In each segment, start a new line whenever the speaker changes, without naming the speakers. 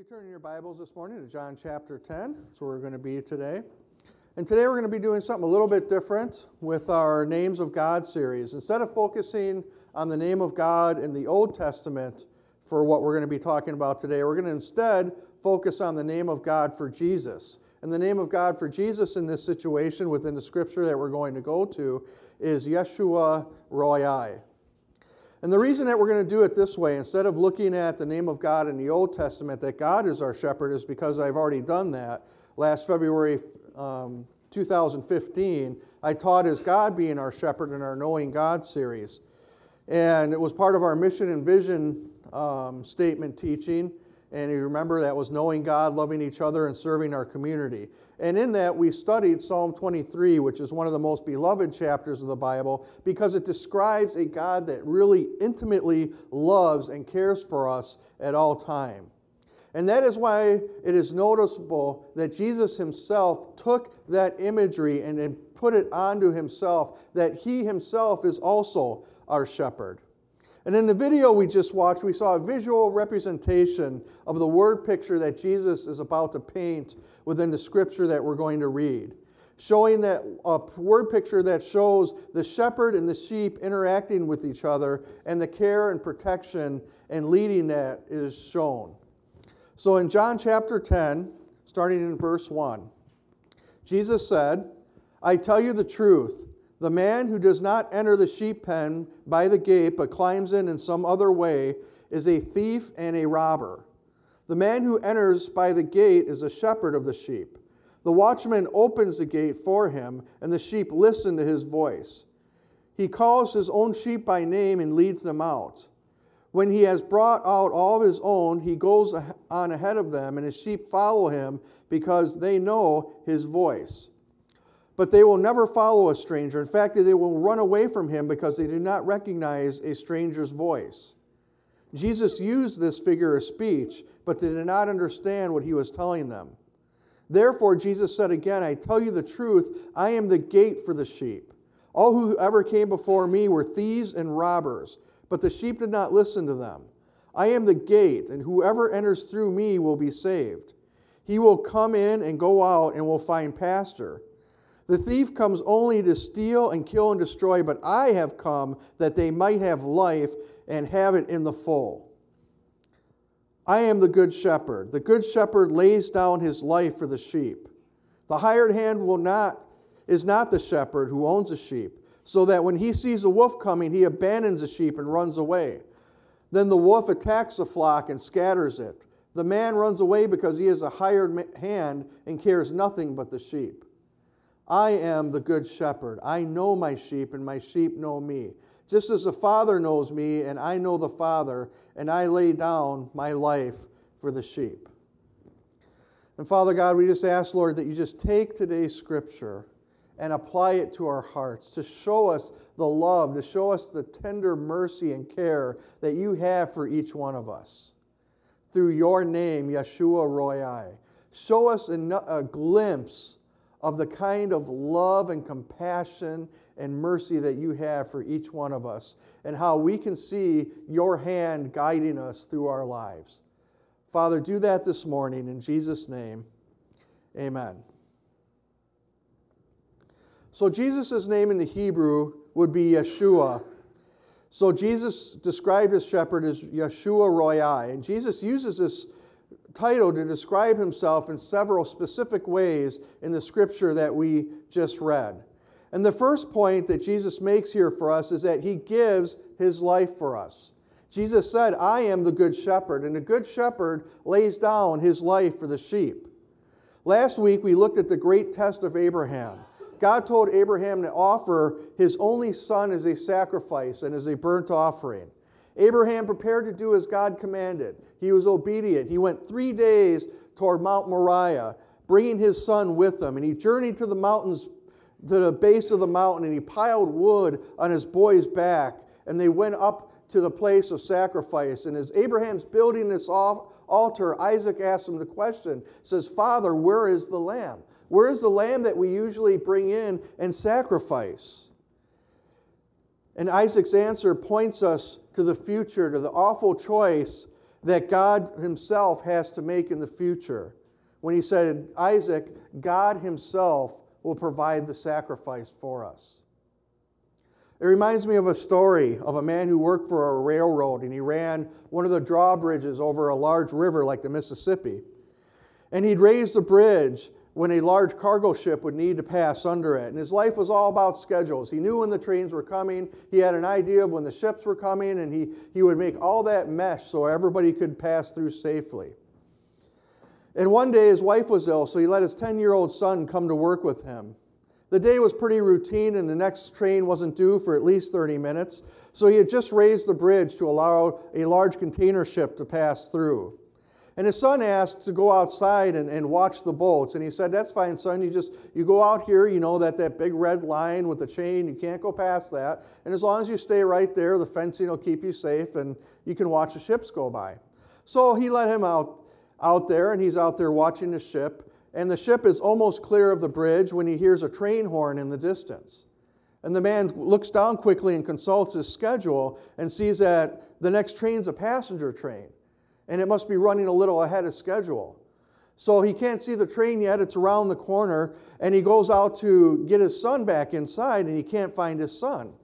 you turn in your Bibles this morning to John chapter 10. That's where we're going to be today. And today we're going to be doing something a little bit different with our Names of God series. Instead of focusing on the name of God in the Old Testament for what we're going to be talking about today, we're going to instead focus on the name of God for Jesus. And the name of God for Jesus in this situation within the scripture that we're going to go to is Yeshua Roi. And the reason that we're going to do it this way, instead of looking at the name of God in the Old Testament, that God is our shepherd, is because I've already done that. Last February um, 2015, I taught as God being our shepherd in our Knowing God series. And it was part of our mission and vision um, statement teaching. And you remember that was knowing God, loving each other, and serving our community. And in that, we studied Psalm 23, which is one of the most beloved chapters of the Bible, because it describes a God that really intimately loves and cares for us at all time. And that is why it is noticeable that Jesus himself took that imagery and then put it onto himself, that he himself is also our shepherd. And in the video we just watched, we saw a visual representation of the word picture that Jesus is about to paint within the scripture that we're going to read, showing that a word picture that shows the shepherd and the sheep interacting with each other and the care and protection and leading that is shown. So in John chapter 10, starting in verse 1, Jesus said, I tell you the truth. The man who does not enter the sheep pen by the gate, but climbs in in some other way, is a thief and a robber. The man who enters by the gate is a shepherd of the sheep. The watchman opens the gate for him, and the sheep listen to his voice. He calls his own sheep by name and leads them out. When he has brought out all his own, he goes ah, on ahead of them, and his sheep follow him because they know his voice. But they will never follow a stranger. In fact, they will run away from him because they do not recognize a stranger's voice. Jesus used this figure of speech, but they did not understand what he was telling them. Therefore, Jesus said again, I tell you the truth, I am the gate for the sheep. All who ever came before me were thieves and robbers, but the sheep did not listen to them. I am the gate, and whoever enters through me will be saved. He will come in and go out and will find pasture. The thief comes only to steal and kill and destroy, but I have come that they might have life and have it in the full. I am the good shepherd. The good shepherd lays down his life for the sheep. The hired hand will not is not the shepherd who owns the sheep, so that when he sees a wolf coming, he abandons the sheep and runs away. Then the wolf attacks the flock and scatters it. The man runs away because he is a hired hand and cares nothing but the sheep. I am the good shepherd. I know my sheep, and my sheep know me. Just as the Father knows me, and I know the Father, and I lay down my life for the sheep. And Father God, we just ask, Lord, that you just take today's scripture and apply it to our hearts to show us the love, to show us the tender mercy and care that you have for each one of us. Through your name, Yeshua Roi. Show us a glimpse of the kind of love and compassion and mercy that you have for each one of us, and how we can see your hand guiding us through our lives. Father, do that this morning in Jesus' name. Amen. So, Jesus' name in the Hebrew would be Yeshua. So, Jesus described his shepherd as Yeshua Roi, And Jesus uses this title to describe himself in several specific ways in the scripture that we just read. And the first point that Jesus makes here for us is that he gives his life for us. Jesus said, I am the good shepherd, and the good shepherd lays down his life for the sheep. Last week, we looked at the great test of Abraham. God told Abraham to offer his only son as a sacrifice and as a burnt offering. Abraham prepared to do as God commanded. He was obedient. He went three days toward Mount Moriah, bringing his son with him. And he journeyed to the mountains, to the base of the mountain, and he piled wood on his boy's back. And they went up to the place of sacrifice. And as Abraham's building this altar, Isaac asked him the question, says, Father, where is the lamb? Where is the lamb that we usually bring in and sacrifice? And Isaac's answer points us to the future, to the awful choice that God Himself has to make in the future. When He said, Isaac, God Himself will provide the sacrifice for us. It reminds me of a story of a man who worked for a railroad and he ran one of the drawbridges over a large river like the Mississippi. And he'd raised the bridge when a large cargo ship would need to pass under it. And his life was all about schedules. He knew when the trains were coming, he had an idea of when the ships were coming, and he, he would make all that mesh so everybody could pass through safely. And one day his wife was ill, so he let his 10 year old son come to work with him. The day was pretty routine, and the next train wasn't due for at least 30 minutes, so he had just raised the bridge to allow a large container ship to pass through. And his son asked to go outside and, and watch the boats. And he said, That's fine, son. You just you go out here, you know, that, that big red line with the chain, you can't go past that. And as long as you stay right there, the fencing will keep you safe and you can watch the ships go by. So he let him out out there, and he's out there watching the ship. And the ship is almost clear of the bridge when he hears a train horn in the distance. And the man looks down quickly and consults his schedule and sees that the next train's a passenger train. And it must be running a little ahead of schedule. So he can't see the train yet, it's around the corner. And he goes out to get his son back inside, and he can't find his son.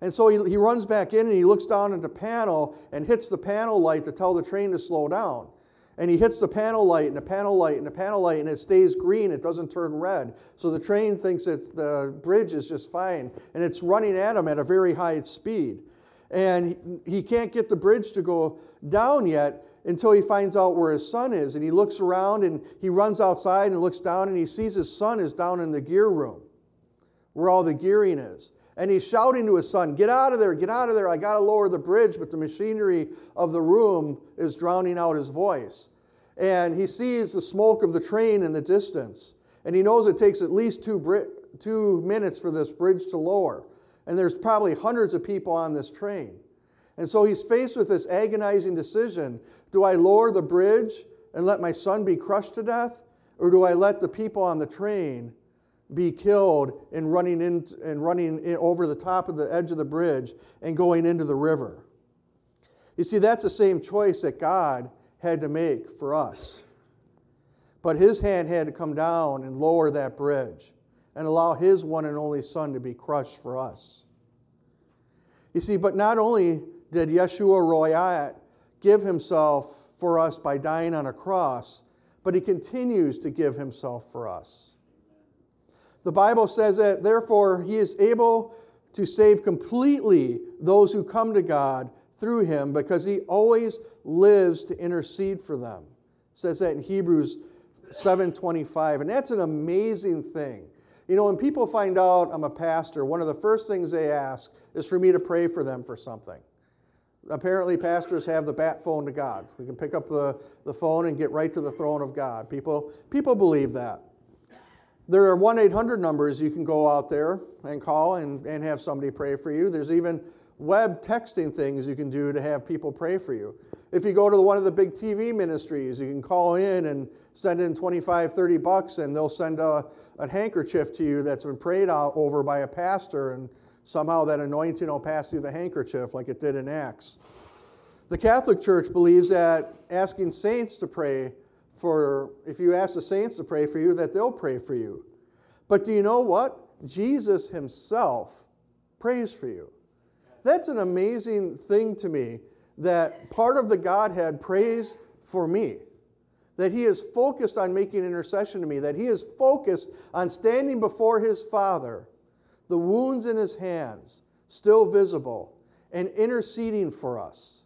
And so he, he runs back in and he looks down at the panel and hits the panel light to tell the train to slow down and he hits the panel light and the panel light and the panel light and it stays green it doesn't turn red so the train thinks that the bridge is just fine and it's running at him at a very high speed and he, he can't get the bridge to go down yet until he finds out where his son is and he looks around and he runs outside and looks down and he sees his son is down in the gear room where all the gearing is and he's shouting to his son, Get out of there, get out of there. I got to lower the bridge, but the machinery of the room is drowning out his voice. And he sees the smoke of the train in the distance. And he knows it takes at least two, bri- two minutes for this bridge to lower. And there's probably hundreds of people on this train. And so he's faced with this agonizing decision Do I lower the bridge and let my son be crushed to death? Or do I let the people on the train be killed in running, in, and running in over the top of the edge of the bridge and going into the river. You see, that's the same choice that God had to make for us. But his hand had to come down and lower that bridge and allow his one and only son to be crushed for us. You see, but not only did Yeshua Roi give himself for us by dying on a cross, but he continues to give himself for us. The Bible says that, therefore, he is able to save completely those who come to God through him because he always lives to intercede for them. It says that in Hebrews 7:25 and that's an amazing thing. You know, when people find out I'm a pastor, one of the first things they ask is for me to pray for them for something. Apparently, pastors have the bat phone to God. We can pick up the, the phone and get right to the throne of God. People, people believe that. There are 1 800 numbers you can go out there and call and, and have somebody pray for you. There's even web texting things you can do to have people pray for you. If you go to one of the big TV ministries, you can call in and send in 25, 30 bucks, and they'll send a, a handkerchief to you that's been prayed out over by a pastor, and somehow that anointing will pass through the handkerchief like it did in Acts. The Catholic Church believes that asking saints to pray for if you ask the saints to pray for you, that they'll pray for you. But do you know what? Jesus himself prays for you. That's an amazing thing to me that part of the Godhead prays for me. That he is focused on making intercession to me, that he is focused on standing before his Father, the wounds in his hands still visible, and interceding for us,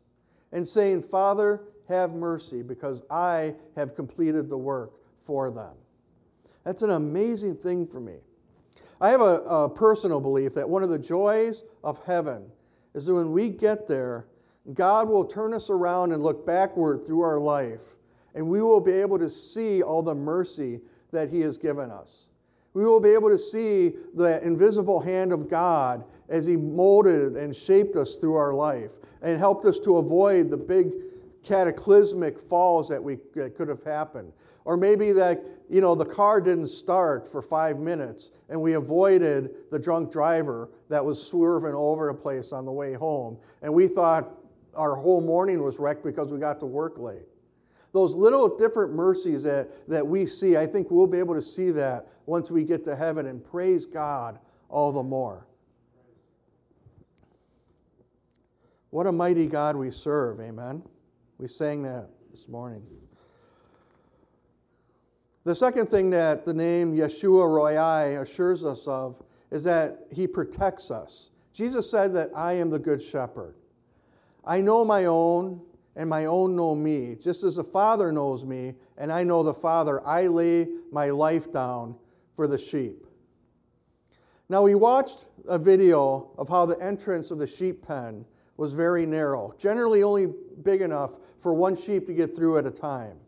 and saying, Father, have mercy because I have completed the work for them. That's an amazing thing for me. I have a, a, personal belief that one of the joys of heaven is that when we get there, God will turn us around and look backward through our life, and we will be able to see all the mercy that He has given us. We will be able to see the invisible hand of God as He molded and shaped us through our life and helped us to avoid the big cataclysmic falls that, we, that could have happened. Or maybe that, you know, the car didn't start for five minutes and we avoided the drunk driver that was swerving over the place on the way home. And we thought our whole morning was wrecked because we got to work late. Those little different mercies that, that we see, I think we'll be able to see that once we get to heaven and praise God all the more. What a mighty God we serve, amen. We sang that this morning. The second thing that the name Yeshua Roi assures us of is that he protects us. Jesus said that I am the good shepherd. I know my own, and my own know me. Just as the Father knows me, and I know the Father, I lay my life down for the sheep. Now, we watched a video of how the entrance of the sheep pen was very narrow, generally only big enough for one sheep to get through at a time.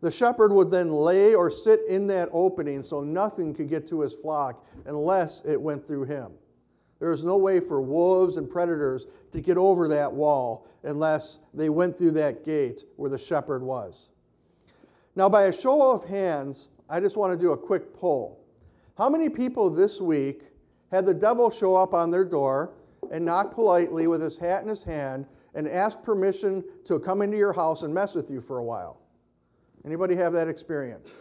The shepherd would then lay or sit in that opening so nothing could get to his flock unless it went through him. There is no way for wolves and predators to get over that wall unless they went through that gate where the shepherd was. Now, by a show of hands, I just want to do a quick poll. How many people this week had the devil show up on their door and knock politely with his hat in his hand and ask permission to come into your house and mess with you for a while. Anybody have that experience?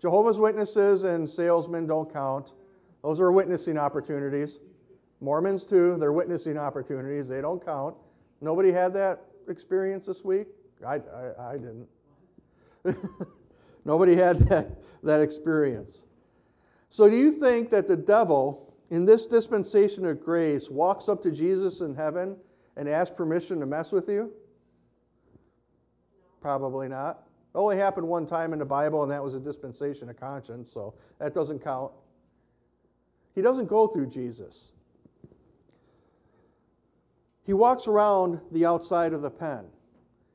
Jehovah's Witnesses and salesmen don't count. Those are witnessing opportunities. Mormons, too, they're witnessing opportunities. They don't count. Nobody had that experience this week? I, I, I didn't. Nobody had that, that experience. So, do you think that the devil in this dispensation of grace walks up to Jesus in heaven and asks permission to mess with you? Probably not. It only happened one time in the Bible, and that was a dispensation of conscience, so that doesn't count. He doesn't go through Jesus. He walks around the outside of the pen.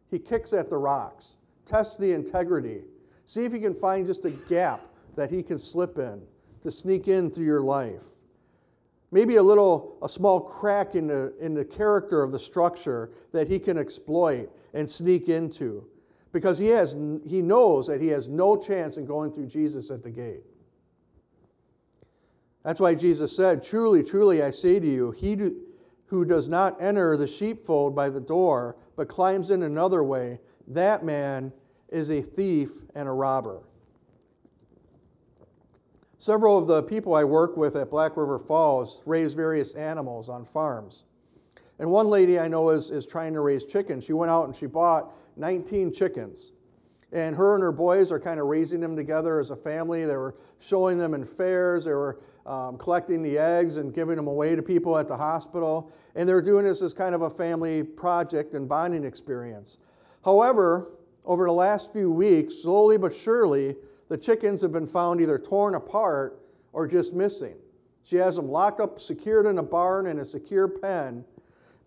He kicks at the rocks, tests the integrity, see if he can find just a gap that he can slip in to sneak in through your life maybe a little a small crack in the, in the character of the structure that he can exploit and sneak into because he has he knows that he has no chance in going through jesus at the gate that's why jesus said truly truly i say to you he do, who does not enter the sheepfold by the door but climbs in another way that man is a thief and a robber Several of the people I work with at Black River Falls raise various animals on farms. And one lady I know is, is trying to raise chickens. She went out and she bought 19 chickens. And her and her boys are kind of raising them together as a family. They were showing them in fairs. They were um, collecting the eggs and giving them away to people at the hospital. And they were doing this as kind of a family project and bonding experience. However, over the last few weeks, slowly but surely, the chickens have been found either torn apart or just missing. She has them locked up, secured in a barn in a secure pen,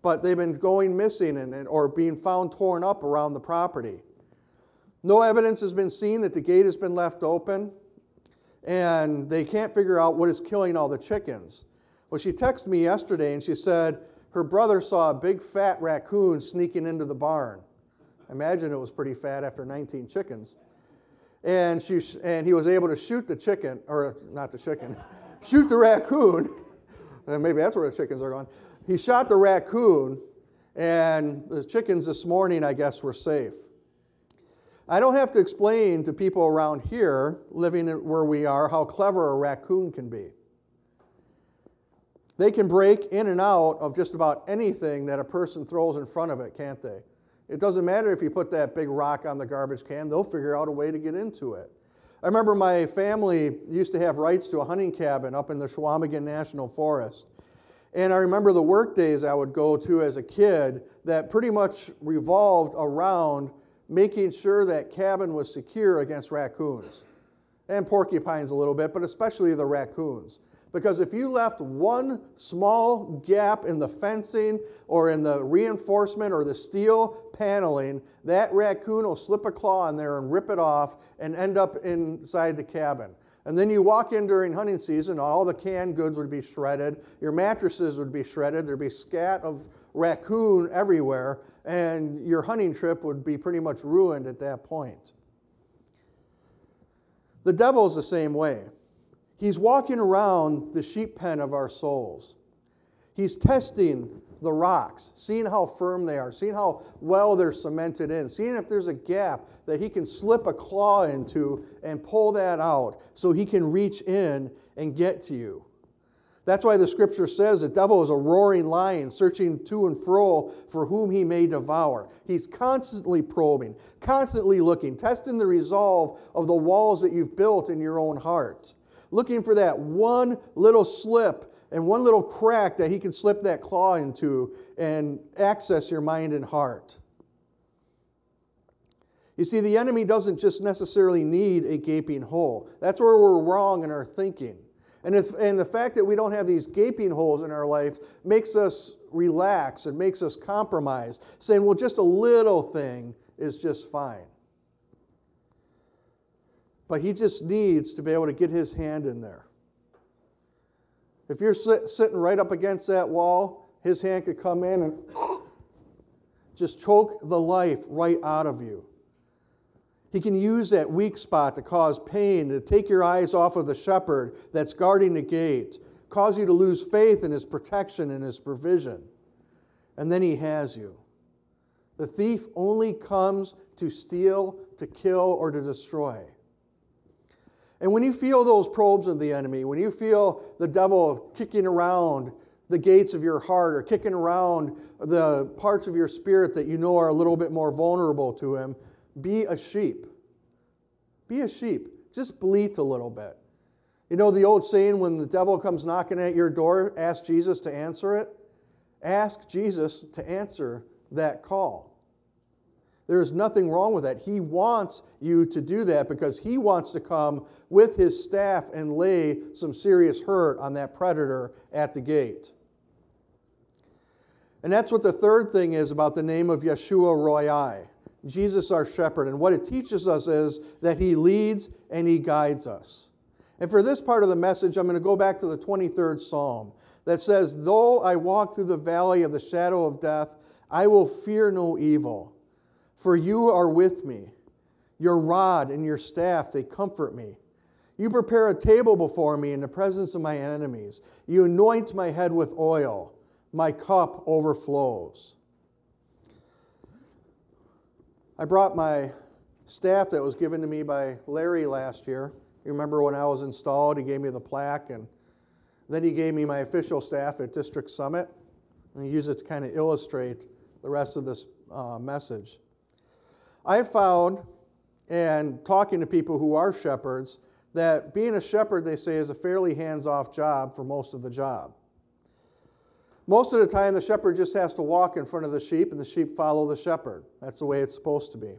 but they've been going missing and, or being found torn up around the property. No evidence has been seen that the gate has been left open, and they can't figure out what is killing all the chickens. Well, she texted me yesterday and she said her brother saw a big fat raccoon sneaking into the barn. Imagine it was pretty fat after 19 chickens and, she, and he was able to shoot the chicken, or not the chicken, shoot the raccoon. and maybe that's where the chickens are going. He shot the raccoon, and the chickens this morning, I guess, were safe. I don't have to explain to people around here, living where we are, how clever a raccoon can be. They can break in and out of just about anything that a person throws in front of it, can't they? It doesn't matter if you put that big rock on the garbage can, they'll figure out a way to get into it. I remember my family used to have rights to a hunting cabin up in the Chequamegon National Forest. And I remember the work days I would go to as a kid that pretty much revolved around making sure that cabin was secure against raccoons and porcupines a little bit, but especially the raccoons. Because if you left one small gap in the fencing or in the reinforcement or the steel paneling, that raccoon will slip a claw in there and rip it off and end up inside the cabin. And then you walk in during hunting season, all the canned goods would be shredded, your mattresses would be shredded, there'd be scat of raccoon everywhere, and your hunting trip would be pretty much ruined at that point. The devil's the same way. He's walking around the sheep pen of our souls. He's testing the rocks, seeing how firm they are, seeing how well they're cemented in, seeing if there's a gap that he can slip a claw into and pull that out so he can reach in and get to you. That's why the scripture says the devil is a roaring lion, searching to and fro for whom he may devour. He's constantly probing, constantly looking, testing the resolve of the walls that you've built in your own heart, looking for that one little slip and one little crack that he can slip that claw into and access your mind and heart. You see, the enemy doesn't just necessarily need a gaping hole. That's where we're wrong in our thinking. And, if, and the fact that we don't have these gaping holes in our life makes us relax and makes us compromise, saying, well, just a little thing is just fine. But he just needs to be able to get his hand in there. If you're sit, sitting right up against that wall, his hand could come in and just choke the life right out of you. He can use that weak spot to cause pain, to take your eyes off of the shepherd that's guarding the gate, cause you to lose faith in his protection and his provision. And then he has you. The thief only comes to steal, to kill, or to destroy. And when you feel those probes of the enemy, when you feel the devil kicking around the gates of your heart or kicking around the parts of your spirit that you know are a little bit more vulnerable to him, be a sheep. Be a sheep. Just bleat a little bit. You know the old saying when the devil comes knocking at your door, ask Jesus to answer it? Ask Jesus to answer that call. There is nothing wrong with that. He wants you to do that because he wants to come with his staff and lay some serious hurt on that predator at the gate. And that's what the third thing is about the name of Yeshua Roi, Jesus our shepherd. And what it teaches us is that he leads and he guides us. And for this part of the message, I'm going to go back to the 23rd Psalm that says, Though I walk through the valley of the shadow of death, I will fear no evil for you are with me. Your rod and your staff, they comfort me. You prepare a table before me in the presence of my enemies. You anoint my head with oil. My cup overflows. I brought my staff that was given to me by Larry last year. You remember when I was installed, he gave me the plaque, and then he gave me my official staff at District Summit. And he used it to kind of illustrate the rest of this uh, message. I've found, and talking to people who are shepherds, that being a shepherd, they say, is a fairly hands off job for most of the job. Most of the time, the shepherd just has to walk in front of the sheep, and the sheep follow the shepherd. That's the way it's supposed to be.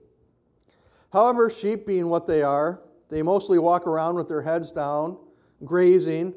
However, sheep being what they are, they mostly walk around with their heads down, grazing,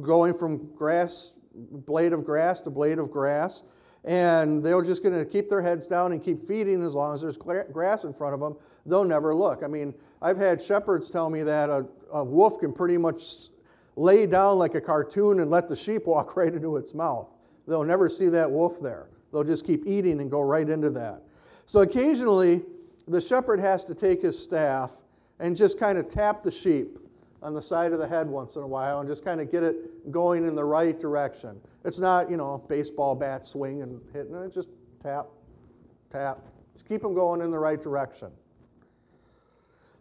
going from grass, blade of grass to blade of grass and they're just going to keep their heads down and keep feeding as long as there's grass in front of them. They'll never look. I mean, I've had shepherds tell me that a, a wolf can pretty much lay down like a cartoon and let the sheep walk right into its mouth. They'll never see that wolf there. They'll just keep eating and go right into that. So occasionally, the shepherd has to take his staff and just kind of tap the sheep on the side of the head once in a while and just kind of get it going in the right direction. It's not, you know, baseball bat swing and hitting it, just tap, tap. Just keep them going in the right direction.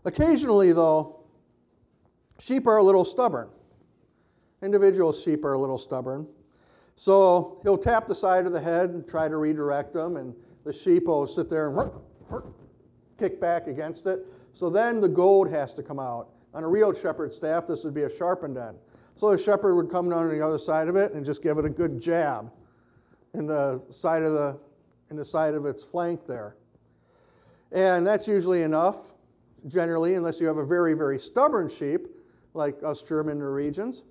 Occasionally, though, sheep are a little stubborn. Individual sheep are a little stubborn. So he'll tap the side of the head and try to redirect them, and the sheep will sit there and kick back against it. So then the goad has to come out. On a real shepherd staff, this would be a sharpened end. So the shepherd would come down on the other side of it and just give it a good jab in the side of the in the side of its flank there. And that's usually enough, generally, unless you have a very, very stubborn sheep, like us German Norwegians.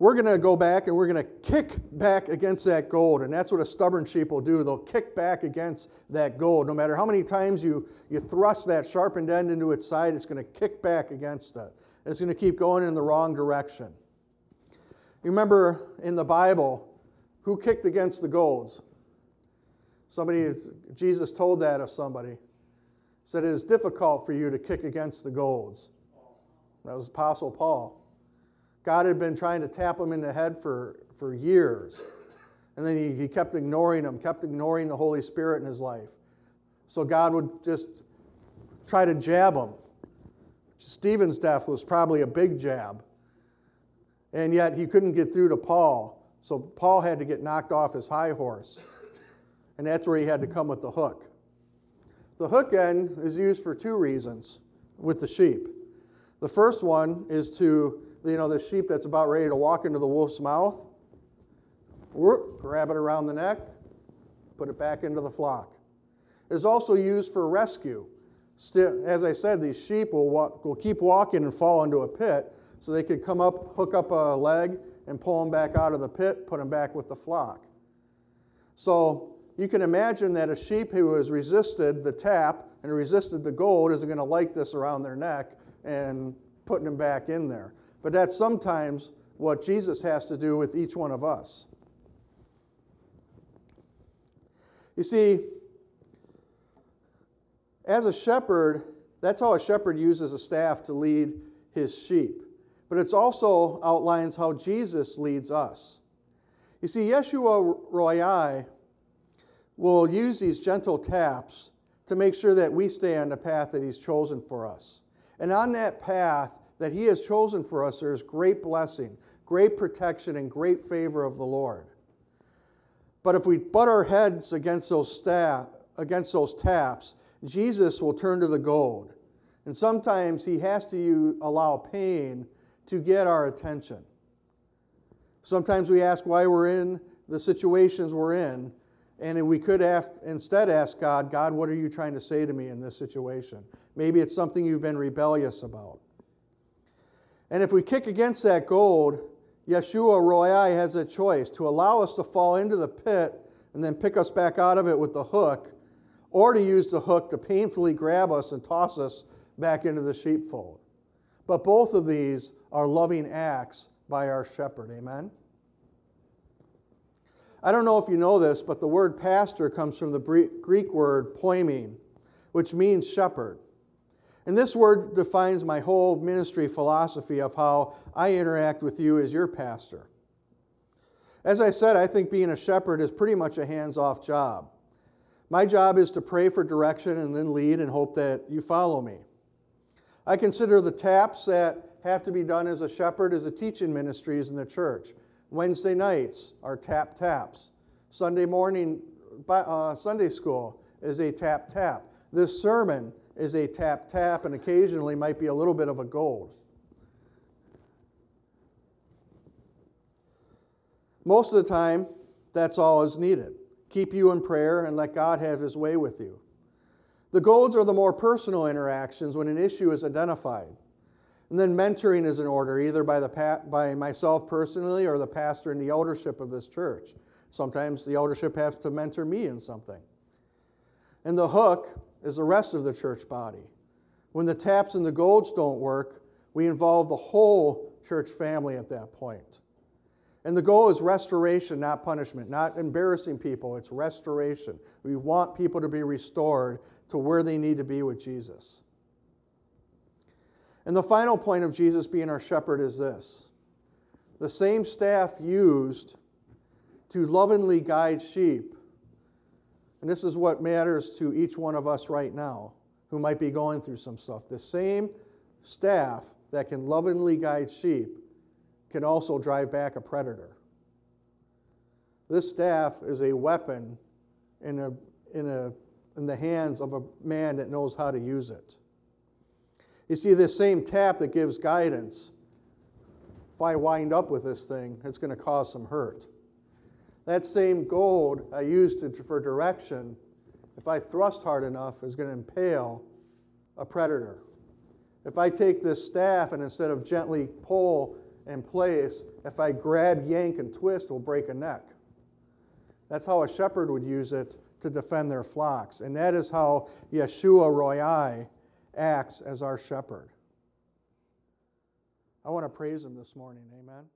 We're going to go back and we're going to kick back against that goad. And that's what a stubborn sheep will do. They'll kick back against that goad. No matter how many times you, you thrust that sharpened end into its side, it's going to kick back against it. It's going to keep going in the wrong direction. You remember in the Bible, who kicked against the goads? Somebody, Jesus told that of somebody. Said it is difficult for you to kick against the goads. That was Apostle Paul. God had been trying to tap him in the head for, for years. And then he, he kept ignoring him, kept ignoring the Holy Spirit in his life. So God would just try to jab him. Stephen's death was probably a big jab. And yet he couldn't get through to Paul. So Paul had to get knocked off his high horse. And that's where he had to come with the hook. The hook end is used for two reasons with the sheep. The first one is to, you know, the sheep that's about ready to walk into the wolf's mouth, grab it around the neck, put it back into the flock. It's also used for rescue. As I said, these sheep will, walk, will keep walking and fall into a pit, so they could come up, hook up a leg, and pull them back out of the pit, put them back with the flock. So you can imagine that a sheep who has resisted the tap and resisted the goad isn't going to like this around their neck and putting them back in there. But that's sometimes what Jesus has to do with each one of us. You see, as a shepherd, that's how a shepherd uses a staff to lead his sheep. But it also outlines how Jesus leads us. You see, Yeshua Roi will use these gentle taps to make sure that we stay on the path that He's chosen for us. And on that path that He has chosen for us, there is great blessing, great protection, and great favor of the Lord. But if we butt our heads against those, staff, against those taps, Jesus will turn to the goad. And sometimes He has to allow pain to get our attention. Sometimes we ask why we're in the situations we're in, and we could instead ask God, God, what are you trying to say to me in this situation? Maybe it's something you've been rebellious about. And if we kick against that goad, Yeshua Roi has a choice to allow us to fall into the pit and then pick us back out of it with the hook, or to use the hook to painfully grab us and toss us back into the sheepfold. But both of these are loving acts by our shepherd. Amen? I don't know if you know this, but the word pastor comes from the Greek word poimen, which means shepherd. And this word defines my whole ministry philosophy of how I interact with you as your pastor. As I said, I think being a shepherd is pretty much a hands off job. My job is to pray for direction and then lead and hope that you follow me. I consider the taps that have to be done as a shepherd as a teaching ministries in the church. Wednesday nights are tap taps. Sunday morning, uh, Sunday school is a tap tap. This sermon is a tap tap and occasionally might be a little bit of a goad. Most of the time, that's all is needed. Keep you in prayer and let God have his way with you. The goads are the more personal interactions when an issue is identified. And then mentoring is in order, either by, the, by myself personally or the pastor and the eldership of this church. Sometimes the eldership has to mentor me in something. And the hook is the rest of the church body. When the taps and the goads don't work, we involve the whole church family at that point. And the goal is restoration, not punishment, not embarrassing people. It's restoration. We want people to be restored to where they need to be with Jesus. And the final point of Jesus being our shepherd is this the same staff used to lovingly guide sheep. And this is what matters to each one of us right now who might be going through some stuff. The same staff that can lovingly guide sheep can also drive back a predator. This staff is a weapon in, a, in, a, in the hands of a man that knows how to use it. You see, this same tap that gives guidance, if I wind up with this thing, it's going to cause some hurt. That same goad I used to, for direction, if I thrust hard enough, is going to impale a predator. If I take this staff and instead of gently pull and place, if I grab, yank, and twist, will break a neck. That's how a shepherd would use it to defend their flocks. And that is how Yeshua Roi acts as our shepherd. I want to praise him this morning. Amen.